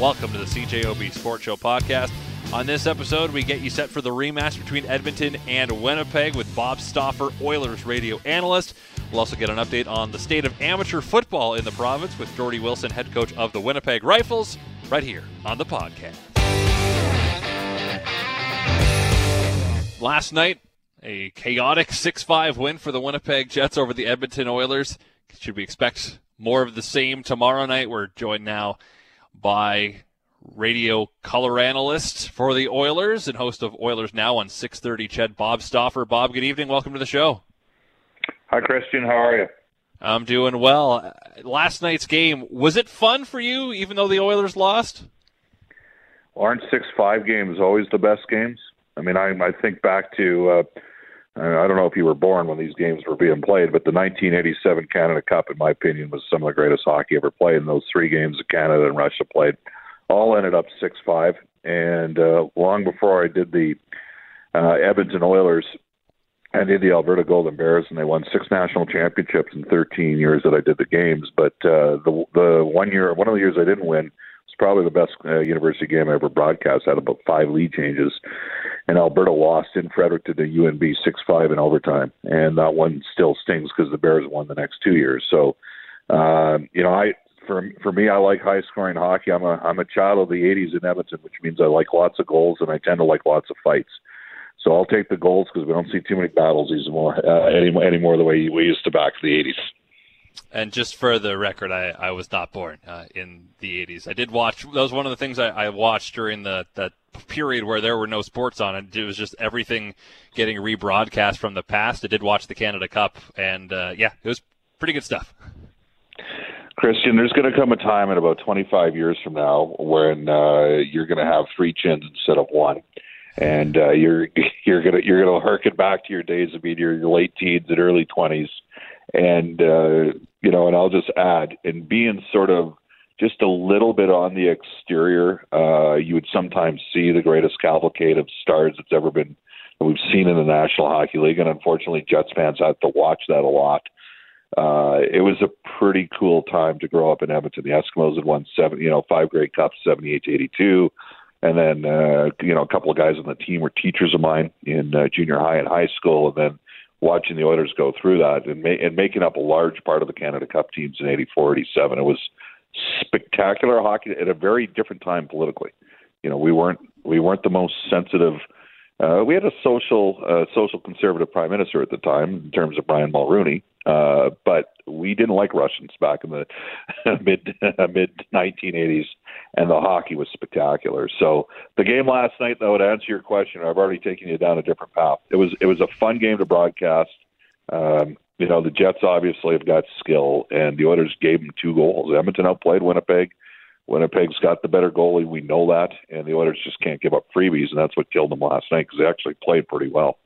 Welcome to the CJOB Sports Show podcast. On this episode, we get you set for the rematch between Edmonton and Winnipeg with Bob Stauffer, Oilers radio analyst. We'll also get an update on the state of amateur football in the province with Jordy Wilson, head coach of the Winnipeg Rifles, right here on the podcast. Last night, a chaotic 6 5 win for the Winnipeg Jets over the Edmonton Oilers. Should we expect more of the same tomorrow night? We're joined now by radio color analyst for the Oilers and host of Oilers Now on 6:30 CHED Bob Stauffer. Bob, good evening. Welcome to the show. Hi Christian, how are you? I'm doing well. Last night's game, was it fun for you even though the Oilers lost? Well, aren't 6-5 games always the best games? I mean, I I think back to uh I don't know if you were born when these games were being played, but the 1987 Canada Cup, in my opinion, was some of the greatest hockey ever played. And those three games that Canada and Russia played all ended up six five. And uh, long before I did the uh, Edmonton Oilers, I did the Alberta Golden Bears, and they won six national championships in 13 years that I did the games. But uh, the the one year, one of the years I didn't win was probably the best uh, university game I ever broadcast. I had about five lead changes, and Alberta lost in Fredericton to the UNB six five in overtime, and that one still stings because the Bears won the next two years. So, uh, you know, I for for me, I like high scoring hockey. I'm a I'm a child of the '80s in Edmonton, which means I like lots of goals and I tend to like lots of fights. So I'll take the goals because we don't see too many battles anymore uh, anymore anymore the way we used to back in the '80s. And just for the record, I, I was not born uh, in the 80s. I did watch, that was one of the things I, I watched during the that period where there were no sports on. And it was just everything getting rebroadcast from the past. I did watch the Canada Cup, and uh, yeah, it was pretty good stuff. Christian, there's going to come a time in about 25 years from now when uh, you're going to have three chins instead of one, and uh, you're you're going to you're to harken back to your days of being your, your late teens and early 20s, and uh, you know, and I'll just add, and being sort of just a little bit on the exterior, uh, you would sometimes see the greatest cavalcade of stars that's ever been we've seen in the National Hockey League, and unfortunately, Jets fans had to watch that a lot. Uh, it was a pretty cool time to grow up in Edmonton. The Eskimos had won seven, you know, five Grey Cups, seventy-eight to eighty-two, and then uh, you know a couple of guys on the team were teachers of mine in uh, junior high and high school, and then watching the Oilers go through that and, ma- and making up a large part of the Canada Cup teams in '84, '87. It was spectacular hockey at a very different time politically. You know, we weren't we weren't the most sensitive. Uh, we had a social uh, social conservative prime minister at the time in terms of Brian Mulroney, uh, but we didn't like Russians back in the mid mid 1980s, and the hockey was spectacular. So the game last night, though, to answer your question, I've already taken you down a different path. It was it was a fun game to broadcast. Um, you know, the Jets obviously have got skill, and the Oilers gave them two goals. Edmonton outplayed Winnipeg. Winnipeg's got the better goalie. We know that, and the Oilers just can't give up freebies, and that's what killed them last night because they actually played pretty well.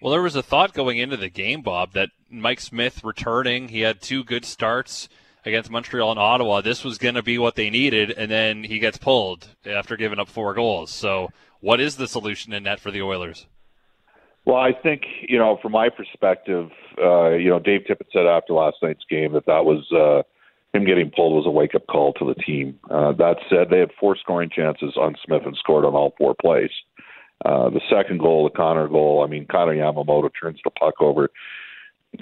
Well, there was a thought going into the game, Bob, that Mike Smith returning, he had two good starts against Montreal and Ottawa. This was going to be what they needed, and then he gets pulled after giving up four goals. So, what is the solution in net for the Oilers? Well, I think you know, from my perspective, uh, you know, Dave Tippett said after last night's game that that was uh, him getting pulled was a wake up call to the team. Uh, that said, they had four scoring chances on Smith and scored on all four plays. Uh, the second goal, the Connor goal, I mean, Connor Yamamoto turns the puck over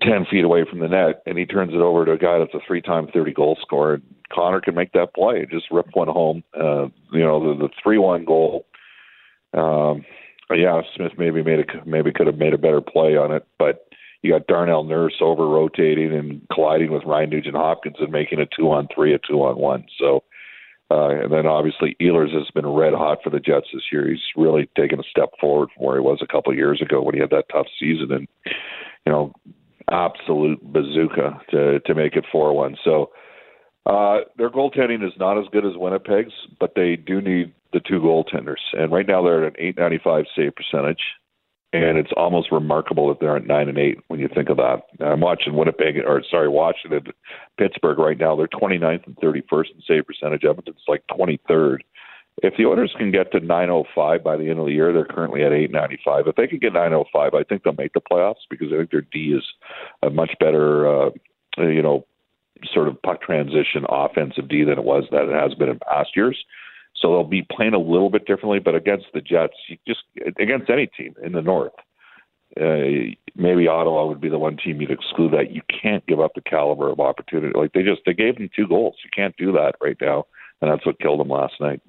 10 feet away from the net, and he turns it over to a guy that's a three time 30 goal scorer. Connor can make that play, just rip one home. Uh, you know, the, the 3 1 goal. Um, yeah, Smith maybe made a, maybe could have made a better play on it, but you got Darnell Nurse over rotating and colliding with Ryan Nugent Hopkins and making a two on three, a two on one. So uh, and then obviously Ehlers has been red hot for the Jets this year. He's really taken a step forward from where he was a couple of years ago when he had that tough season, and you know, absolute bazooka to to make it four one. So uh, their goaltending is not as good as Winnipeg's, but they do need the two goaltenders, and right now they're at an eight ninety five save percentage and it's almost remarkable that they're at nine and eight when you think of that. I'm watching Winnipeg, or sorry, Washington, Pittsburgh right now. They're 29th and 31st in save percentage. Edmonton's like 23rd. If the Oilers can get to 905 by the end of the year, they're currently at 895. If they can get 905, I think they'll make the playoffs because I think their D is a much better, uh, you know, sort of puck transition offensive D than it was that it has been in past years. So they'll be playing a little bit differently, but against the Jets, you just against any team in the North, uh, maybe Ottawa would be the one team you'd exclude that. You can't give up the caliber of opportunity. Like they just they gave them two goals. You can't do that right now, and that's what killed them last night.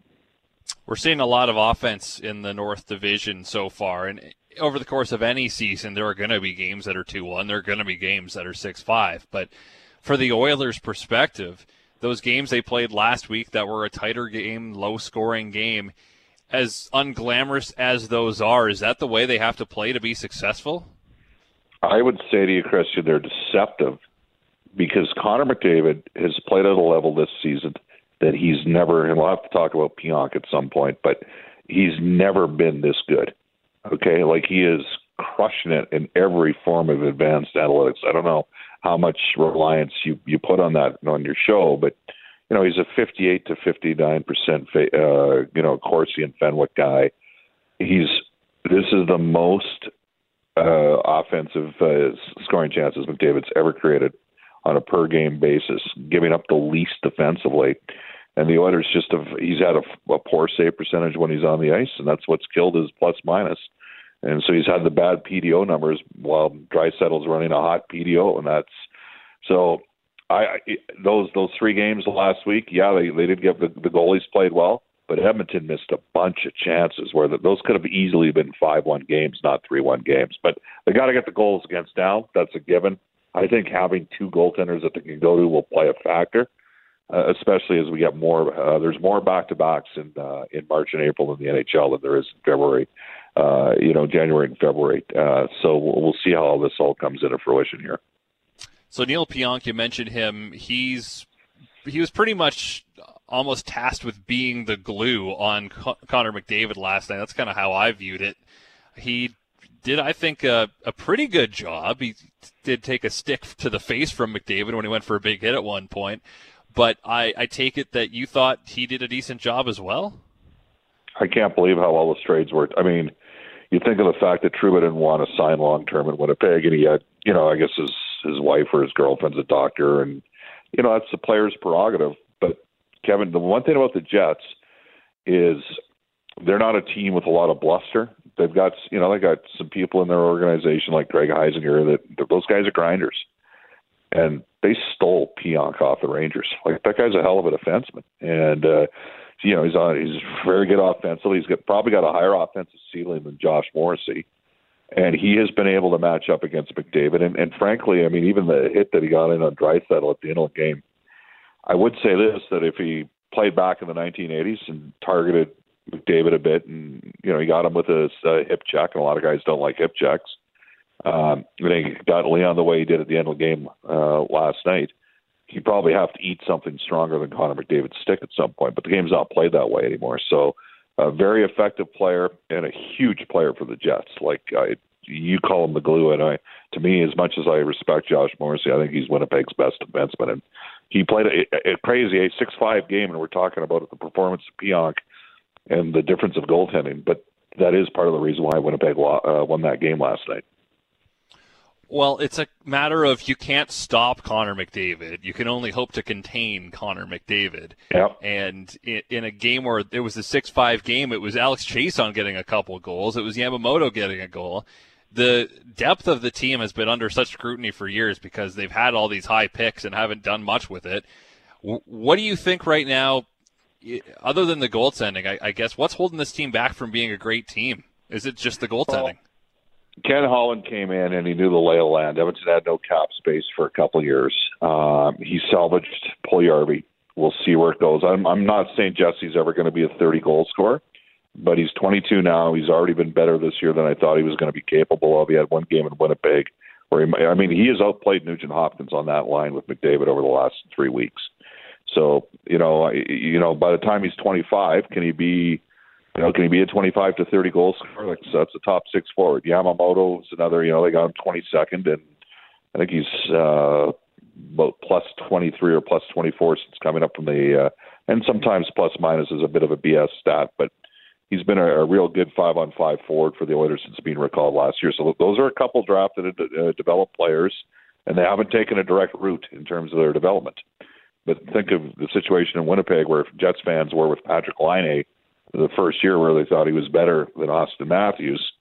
We're seeing a lot of offense in the North Division so far, and over the course of any season, there are going to be games that are two one. There are going to be games that are six five. But for the Oilers' perspective, those games they played last week that were a tighter game, low scoring game, as unglamorous as those are, is that the way they have to play to be successful? I would say to you, Christian, they're deceptive because Connor McDavid has played at a level this season that he's never, and we'll have to talk about Pionk at some point, but he's never been this good. Okay, like he is crushing it in every form of advanced analytics. I don't know how much reliance you you put on that on your show, but you know he's a 58 to 59 percent, uh, you know, Corsi and Fenwick guy. He's this is the most uh, offensive uh, scoring chances McDavid's ever created on a per game basis, giving up the least defensively. And the Oilers just have he's had a, a poor save percentage when he's on the ice, and that's what's killed his plus minus. And so he's had the bad PDO numbers while Draisaitl's running a hot PDO, and that's so. I those those three games last week, yeah, they they did get the, the goalies played well, but Edmonton missed a bunch of chances where the, those could have easily been five one games, not three one games. But they got to get the goals against now. That's a given. I think having two goaltenders that they can go to will play a factor, uh, especially as we get more. Uh, there's more back to backs in uh, in March and April in the NHL than there is in February uh, you know, January and February. Uh, so we'll, we'll see how all this all comes into fruition here. So Neal Pionk, you mentioned him. He's he was pretty much almost tasked with being the glue on Con- Connor McDavid last night. That's kind of how I viewed it. He did, I think, a, a pretty good job. He did take a stick to the face from McDavid when he went for a big hit at one point. But I, I take it that you thought he did a decent job as well. I can't believe how well the trades worked. I mean, you think of the fact that Trouba didn't want to sign long term in Winnipeg, and he had, you know, I guess his his wife or his girlfriend's a doctor, and you know that's the player's prerogative. But Kevin, the one thing about the Jets is they're not a team with a lot of bluster. They've got, you know, they got some people in their organization like Craig Heisinger that those guys are grinders, and they stole Pionk off the Rangers. Like that guy's a hell of a defenseman, and. uh you know, he's on. He's very good offensively. He's got probably got a higher offensive ceiling than Josh Morrissey, and he has been able to match up against McDavid. And, and frankly, I mean, even the hit that he got in on Draisaitl at the end of the game, I would say this: that if he played back in the 1980s and targeted McDavid a bit, and you know, he got him with a uh, hip check, and a lot of guys don't like hip checks. Um, and he got Leon the way he did at the end of the game uh, last night he probably have to eat something stronger than Connor McDavid's stick at some point. But the game's not played that way anymore. So, a very effective player and a huge player for the Jets. Like I, you call him the glue, and I, to me, as much as I respect Josh Morrissey, I think he's Winnipeg's best defenseman, and he played a, a crazy a six five game, and we're talking about the performance of Pionk and the difference of goaltending. But that is part of the reason why Winnipeg uh, won that game last night. Well, it's a matter of you can't stop Connor McDavid. You can only hope to contain Connor McDavid. Yep. And in, in a game where it was a 6 5 game, it was Alex Chiasson getting a couple goals, it was Yamamoto getting a goal. The depth of the team has been under such scrutiny for years because they've had all these high picks and haven't done much with it. What do you think right now, other than the goaltending, I, I guess, what's holding this team back from being a great team? Is it just the goaltending? Well, Ken Holland came in and he knew the lay of the land. Edmonton had no cap space for a couple of years. Um, he salvaged Puljujarvi. We'll see where it goes. I'm, I'm not saying Jesse's ever going to be a 30 goal scorer, but he's 22 now. He's already been better this year than I thought he was going to be capable of. He had one game in Winnipeg where he, I mean, he has outplayed Nugent Hopkins on that line with McDavid over the last three weeks. So, you know, you know, by the time he's 25, can he be you know, can he be a 25 to 30 goal scorer? Like, so that's a top six forward. Yamamoto is another. You know, they got him 22nd, and I think he's uh, about plus 23 or plus 24 since coming up from the. Uh, and sometimes plus minus is a bit of a BS stat, but he's been a, a real good five on five forward for the Oilers since being recalled last year. So those are a couple drafted uh, developed players, and they haven't taken a direct route in terms of their development. But think of the situation in Winnipeg where Jets fans were with Patrik Laine the first year where they thought he was better than Auston Matthews,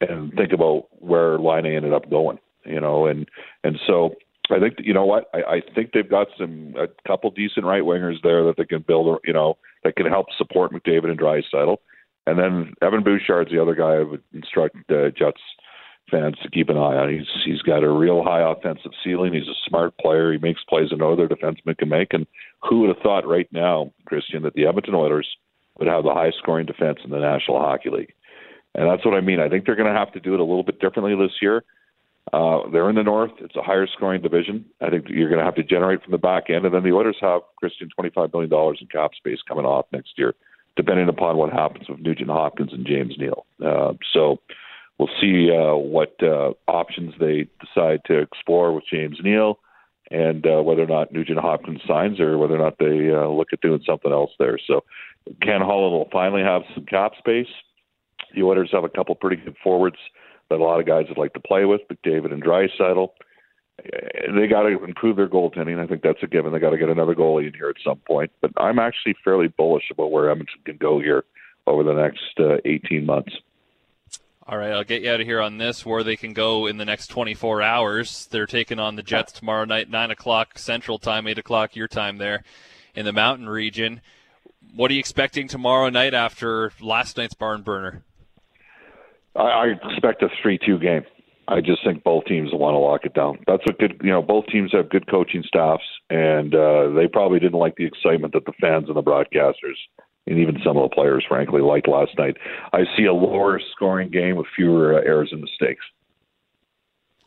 and think about where Laine ended up going. You know, and and so I think you know what I, I think they've got some a couple decent right wingers there that they can build. You know, that can help support McDavid and Draisaitl. And then Evan Bouchard's the other guy I would instruct uh, Jets fans to keep an eye on. He's he's got a real high offensive ceiling. He's a smart player. He makes plays that no other defenseman can make. And who would have thought right now, Christian, that the Edmonton Oilers would have the highest scoring defense in the National Hockey League? And that's what I mean. I think they're going to have to do it a little bit differently this year. Uh, they're in the North. It's a higher scoring division. I think you're going to have to generate from the back end. And then the Oilers have, Christian, $25 million in cap space coming off next year, depending upon what happens with Nugent Hopkins and James Neal. Uh, so we'll see uh, what uh, options they decide to explore with James Neal and uh, whether or not Nugent Hopkins signs or whether or not they uh, look at doing something else there. So Ken Holland will finally have some cap space. The Oilers have a couple pretty good forwards that a lot of guys would like to play with, but David and Draisaitl. They got to improve their goaltending. I think that's a given. They got to get another goalie in here at some point. But I'm actually fairly bullish about where Edmonton can go here over the next uh, 18 months. All right, I'll get you out of here on this. Where they can go in the next 24 hours. They're taking on the Jets tomorrow night, nine o'clock Central Time, eight o'clock your time there in the Mountain Region. What are you expecting tomorrow night after last night's barn burner? I, I expect a three-two game. I just think both teams want to lock it down. That's a good, you know, both teams have good coaching staffs, and uh, they probably didn't like the excitement that the fans and the broadcasters, and even some of the players, frankly, liked last night. I see a lower scoring game with fewer uh, errors and mistakes.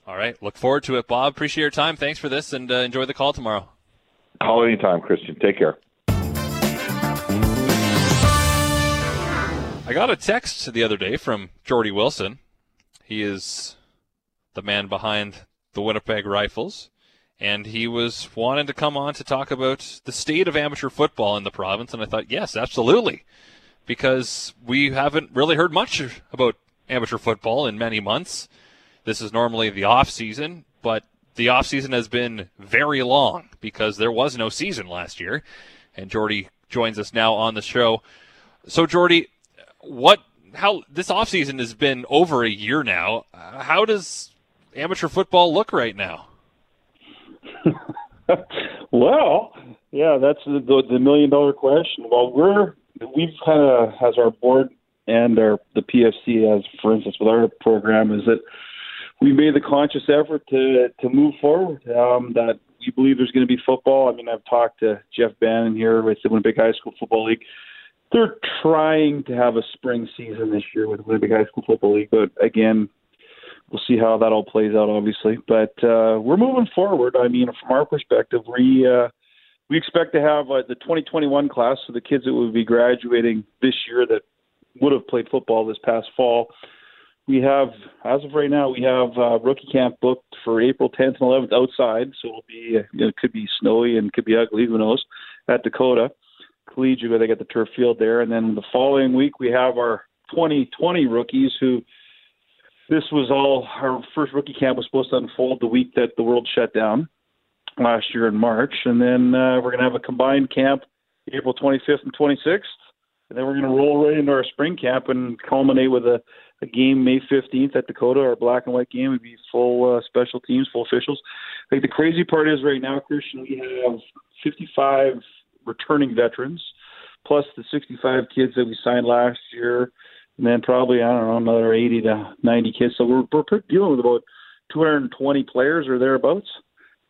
All right, look forward to it, Bob. Appreciate your time. Thanks for this, and uh, enjoy the call tomorrow. Call anytime, Christian. Take care. I got a text the other day from Jordy Wilson. He is the man behind the Winnipeg Rifles, and he was wanting to come on to talk about the state of amateur football in the province. And I thought, yes, absolutely, because we haven't really heard much about amateur football in many months. This is normally the off season, but the off season has been very long because there was no season last year. And Jordy joins us now on the show. So, Jordy, what how this offseason has been over a year now. How does amateur football look right now? well, yeah, that's the, the, the million dollar question. Well, we're we've kind of as our board and our the PFC as for instance with our program is that we made the conscious effort to to move forward. Um, that we believe there's going to be football. I mean, I've talked to Jeff Bannon here with the Winnipeg High School Football League they're trying to have a spring season this year with the Winnipeg High School Football League, but again, we'll see how that all plays out, obviously. But uh, we're moving forward. I mean, from our perspective, we uh, we expect to have uh, the 2021 class, so the kids that will be graduating this year that would have played football this past fall. We have, as of right now, we have uh, rookie camp booked for April 10th and 11th outside, so it'll be, uh, you know, it could be snowy and could be ugly, who knows, at Dakota collegiate where they got the turf field there. And then the following week we have our 2020 rookies who this was all our first rookie camp was supposed to unfold the week that the world shut down last year in March, and then uh, we're going to have a combined camp April 25th and 26th, and then we're going to roll right into our spring camp and culminate with a, a game May 15th at Dakota. Our black and white game would be full uh, special teams, full officials. I think the crazy part is right now, Christian, we have 55 returning veterans, plus the 65 kids that we signed last year, and then probably I don't know another 80 to 90 kids. So we're we're dealing with about 220 players or thereabouts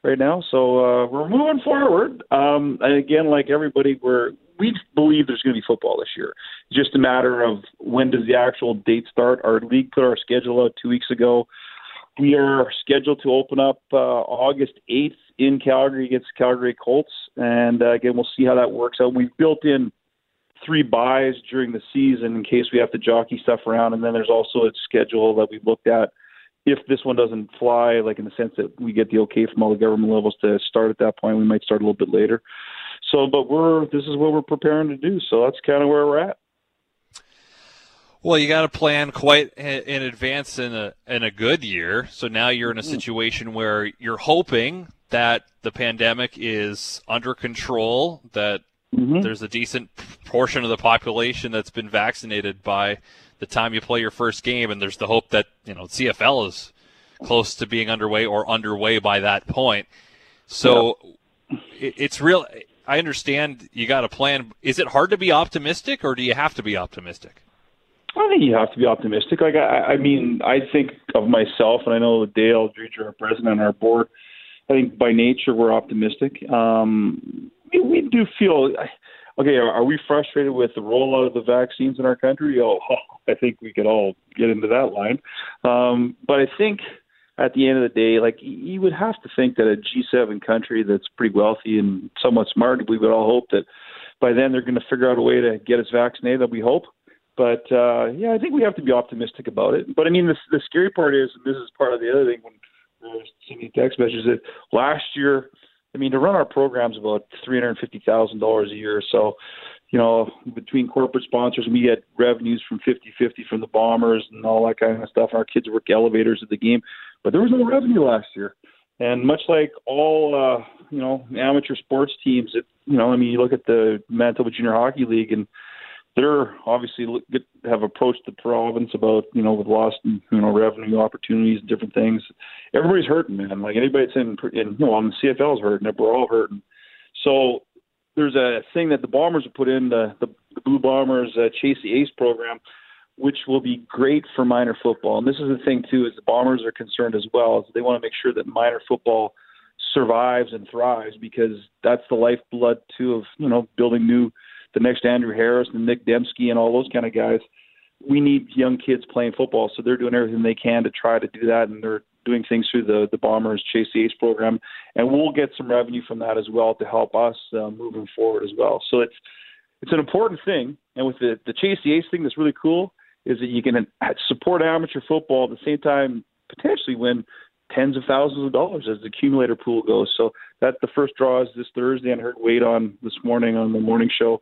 right now. So uh, we're moving forward. Um, and again, like everybody, we're we believe there's going to be football this year. It's just a matter of when does the actual date start. Our league put our schedule out two weeks ago. We are scheduled to open up uh, August 8th in Calgary against Calgary Colts, and uh, again we'll see how that works out. We've built in three buys during the season in case we have to jockey stuff around, and then there's also a schedule that we've looked at if this one doesn't fly, like in the sense that we get the okay from all the government levels to start at that point, we might start a little bit later. So, but we're this is what we're preparing to do. So that's kind of where we're at. Well, you got to plan quite in advance in a in a good year. So now you're in a mm-hmm. situation where you're hoping that the pandemic is under control, that mm-hmm. there's a decent portion of the population that's been vaccinated by the time you play your first game, and there's the hope that you know CFL is close to being underway or underway by that point. So yeah. it, it's real. I understand you got a plan. Is it hard to be optimistic, or do you have to be optimistic? I think you have to be optimistic. Like I, I mean, I think of myself, and I know Dale Dreger, our president, our board. I think by nature we're optimistic. Um, we, we do feel. Okay, are, we frustrated with the rollout of the vaccines in our country? Oh, I think we could all get into that line. Um, but I think at the end of the day, like you would have to think that a G7 country that's pretty wealthy and somewhat smart, we would all hope that by then they're going to figure out a way to get us vaccinated. We hope. But uh, yeah, I think we have to be optimistic about it. But I mean, the, the scary part is, and this is part of the other thing when we're sending text messages, that last year, I mean, to run our programs about three hundred fifty thousand dollars a year. So, you know, between corporate sponsors, we get revenues from 50-50 from the Bombers and all that kind of stuff. Our kids work elevators at the game but there was no revenue last year. And much like all, uh, you know, amateur sports teams, it, you know, I mean, you look at the Manitoba Junior Hockey League, and they're obviously have approached the province about, you know, with lost, you know, revenue opportunities and different things. Everybody's hurting, man. Like anybody that's in, in you know, on the CFL is hurting. We're all hurting. So there's a thing that the Bombers have put in the the, the Blue Bombers uh, Chase the Ace program which will be great for minor football. And this is the thing too, is the Bombers are concerned as well. Is they want to make sure that minor football survives and thrives because that's the lifeblood too of you know building new, the next Andrew Harris and Nick Demski and all those kind of guys. We need young kids playing football, so they're doing everything they can to try to do that, and they're doing things through the the Bombers Chase the Ace program, and we'll get some revenue from that as well to help us uh, moving forward as well. So it's it's an important thing, and with the the Chase the Ace thing, that's really cool is that you can support amateur football at the same time potentially win tens of thousands of dollars as the accumulator pool goes. So that the first draw is this Thursday, and I heard Wade on this morning on the morning show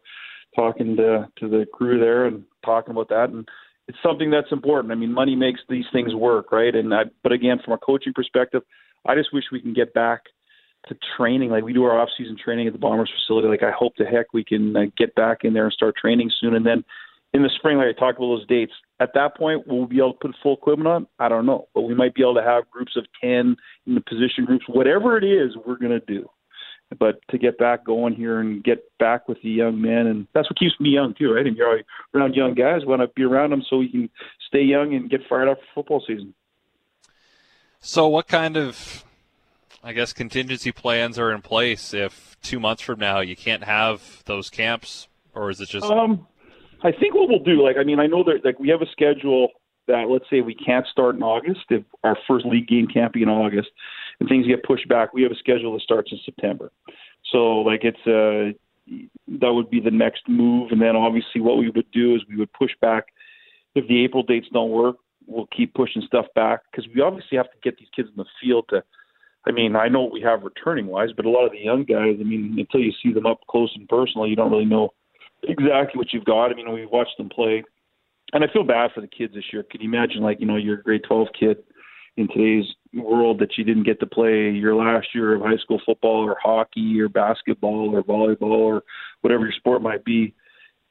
talking to to the crew there and talking about that and it's something that's important. I mean, money makes these things work, right? And I, but again, from a coaching perspective, I just wish we can get back to training. Like we do our off-season training at the Bombers facility. Like I hope to heck we can uh, get back in there and start training soon. And then in the spring, like I talked about those dates, at that point, will we be able to put full equipment on? I don't know. But we might be able to have groups of 10 in the position groups. Whatever it is, we're going to do. But to get back going here and get back with the young men, and that's what keeps me young too, right? And you're around young guys, want to be around them so we can stay young and get fired up for football season. So, what kind of, I guess, contingency plans are in place if two months from now you can't have those camps, or is it just? Um, I think what we'll do, like, I mean, I know that like we have a schedule that let's say we can't start in August if our first league game can't be in August and things get pushed back, we have a schedule that starts in September. So like it's uh that would be the next move and then obviously what we would do is we would push back if the April dates don't work, we'll keep pushing stuff back because we obviously have to get these kids in the field to I mean, I know what we have returning wise, but a lot of the young guys, I mean, until you see them up close and personal, you don't really know exactly what you've got. I mean, we watched them play, and I feel bad for the kids this year. Could you imagine, like, you know, you're a grade 12 kid in today's world that you didn't get to play your last year of high school football or hockey or basketball or volleyball or whatever your sport might be.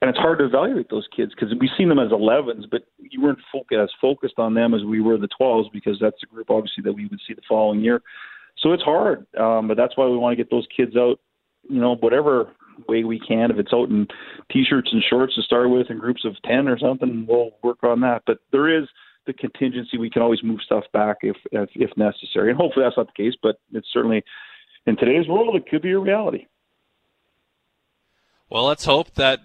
And it's hard to evaluate those kids because we've seen them as 11s, but you weren't focused, as focused on them as we were the 12s because that's the group obviously that we would see the following year. So it's hard, um, but that's why we want to get those kids out. You know, whatever way we can. If it's out in t-shirts and shorts to start with in groups of 10 or something, we'll work on that. But there is the contingency. We can always move stuff back if, if, if necessary. And hopefully that's not the case, but it's certainly in today's world, it could be a reality. Well, let's hope that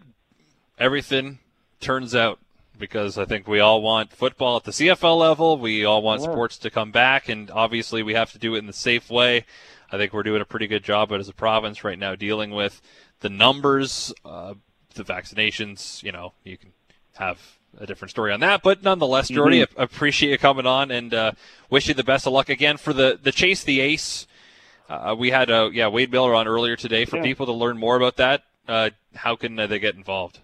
everything turns out because I think we all want football at the CFL level. We all want yeah. sports to come back, and obviously we have to do it in the safe way. I think we're doing a pretty good job as a province right now dealing with the numbers, uh, the vaccinations. You know, you can have a different story on that, but nonetheless, Jordy, mm-hmm. appreciate you coming on and uh, wish you the best of luck again for the the chase the ace. Uh, we had uh, yeah Wade Miller on earlier today. For yeah. people to learn more about that, uh, how can they get involved?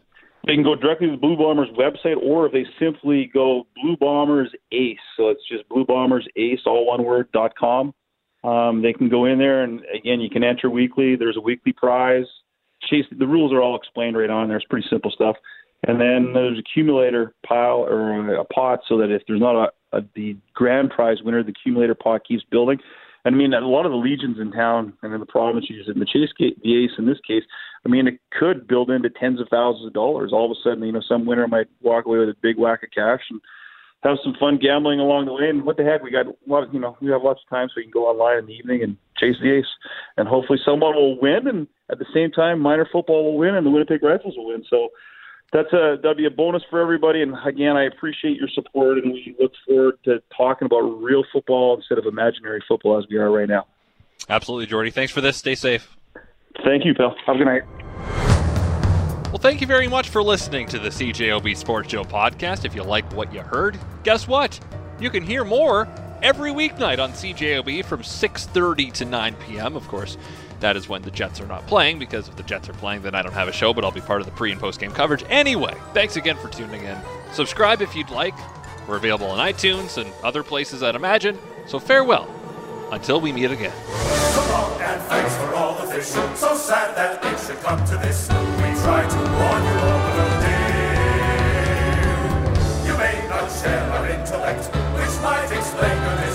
They can go directly to the Blue Bombers website, or if they simply go Blue Bombers Ace, so it's just Blue Bombers Ace, all one word dot com Um, they can go in there, and again, you can enter weekly. There's a weekly prize. Chase. The rules are all explained right on there. It's pretty simple stuff. And then there's accumulator pile or a pot, so that if there's not a, a the grand prize winner, the accumulator pot keeps building. And I mean, a lot of the legions in town and in the province use it. In the Chase the Ace in this case, I mean, it could build into tens of thousands of dollars. All of a sudden, you know, some winner might walk away with a big whack of cash and have some fun gambling along the way. And what the heck, we got a lot of, you know, we have lots of time so we can go online in the evening and chase the ace. And hopefully someone will win. And at the same time, minor football will win and the Winnipeg Rifles will win. So that's a, that'd be a bonus for everybody. And again, I appreciate your support and we look forward to talking about real football instead of imaginary football as we are right now. Absolutely, Jordy. Thanks for this. Stay safe. Thank you, pal. Have a good night. Well, thank you very much for listening to the CJOB Sports Show podcast. If you like what you heard, guess what? You can hear more every weeknight on CJOB from 6:30 to 9 p.m. Of course, that is when the Jets are not playing because if the Jets are playing, then I don't have a show, but I'll be part of the pre and post game coverage. Anyway, thanks again for tuning in. Subscribe if you'd like. We're available on iTunes and other places I'd imagine. So farewell until we meet again. So long and thanks for all the fish. So sad that it should come to this try to warn you the. You may not share our intellect, which might explain your